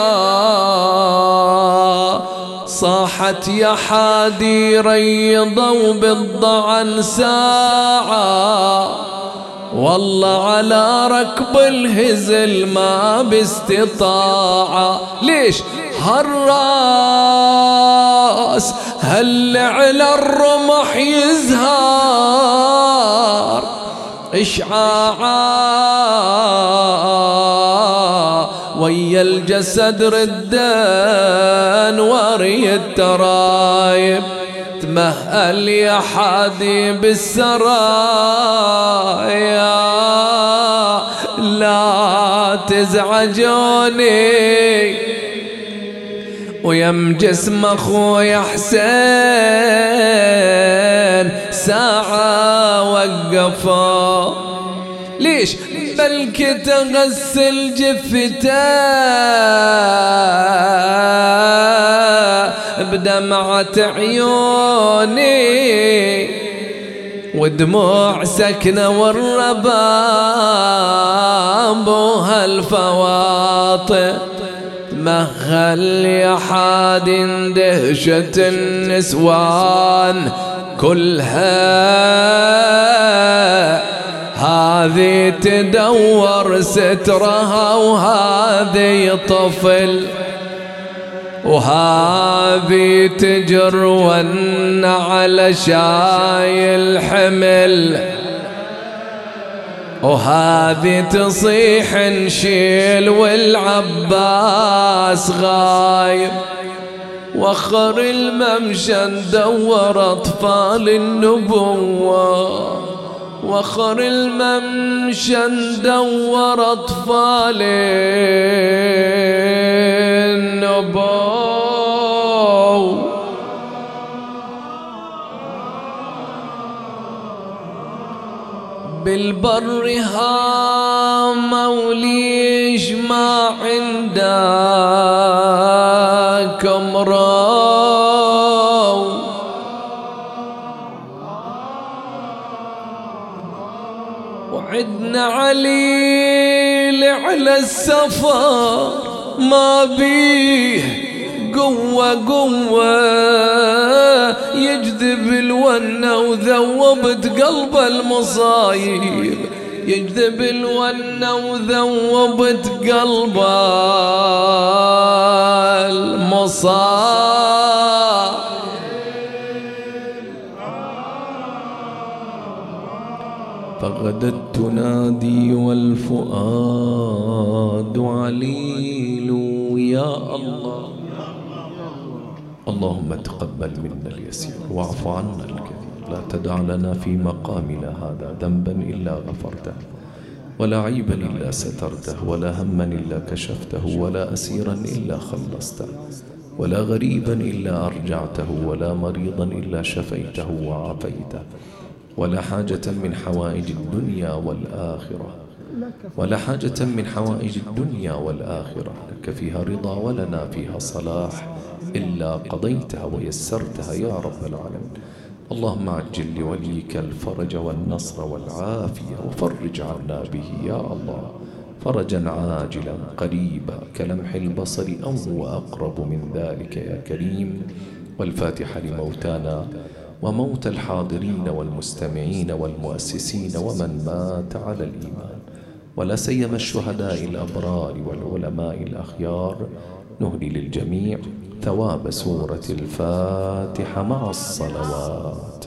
صاحت يا حادي ريضوا بالضعن ساعة. والله على ركب الهزل ما باستطاعة. ليش؟ هالراس هل على الرمح يزهار إشعاعا ويا الجسد ردان وري الترايب تمهل يا حادي بالسرايا لا تزعجوني ويم جسم أخوي حسين ساعة وقفوا. ليش؟ بلك تغسل جثته بدمعة عيوني ودموع سكنة والرباب وهالفواطئ. مهل يا حاد دهشة النسوان كلها هذه تدور سترها وهذه طفل وهذه تجر ون على شايل حمل وهذه تصيح نشيل والعباس غايب وخر الممشى ندور أطفال النبوة. وخر الممشى ندور أطفال النبوة. بالبر هام وليش ما عندكم راو علي على السفر ما بيه قوة قوة يجذب الونة وذوبت قلب المصايب. يجذب الونة وذوبت قلب المصايب. فغدت تنادي والفؤاد عليل يا الله. اللهم تقبل منا اليسير واعف عنا الكثير. لا تدع لنا في مقامنا هذا ذنبا إلا غفرته ولا عيبا إلا سترته ولا هما إلا كشفته ولا أسيرا إلا خلصته ولا غريبا إلا أرجعته ولا مريضا إلا شفيته وعافيته ولا حاجة من حوائج الدنيا والآخرة. ولا حاجة من حوائج الدنيا والآخرة. لك فيها رضا ولنا فيها صلاح. إلا قضيتها ويسرتها يا رب العالمين. اللهم عجل لوليك الفرج والنصر والعافية وفرج عنا به يا الله. فرجا عاجلا قريبا كلمح البصر أو وأقرب من ذلك يا كريم. والفاتحة لموتانا وموت الحاضرين والمستمعين والمؤسسين ومن مات على الإيمان. ولا سيما الشهداء الأبرار والعلماء الأخيار. نهدي للجميع ثواب سورة الفاتحة مع الصلوات.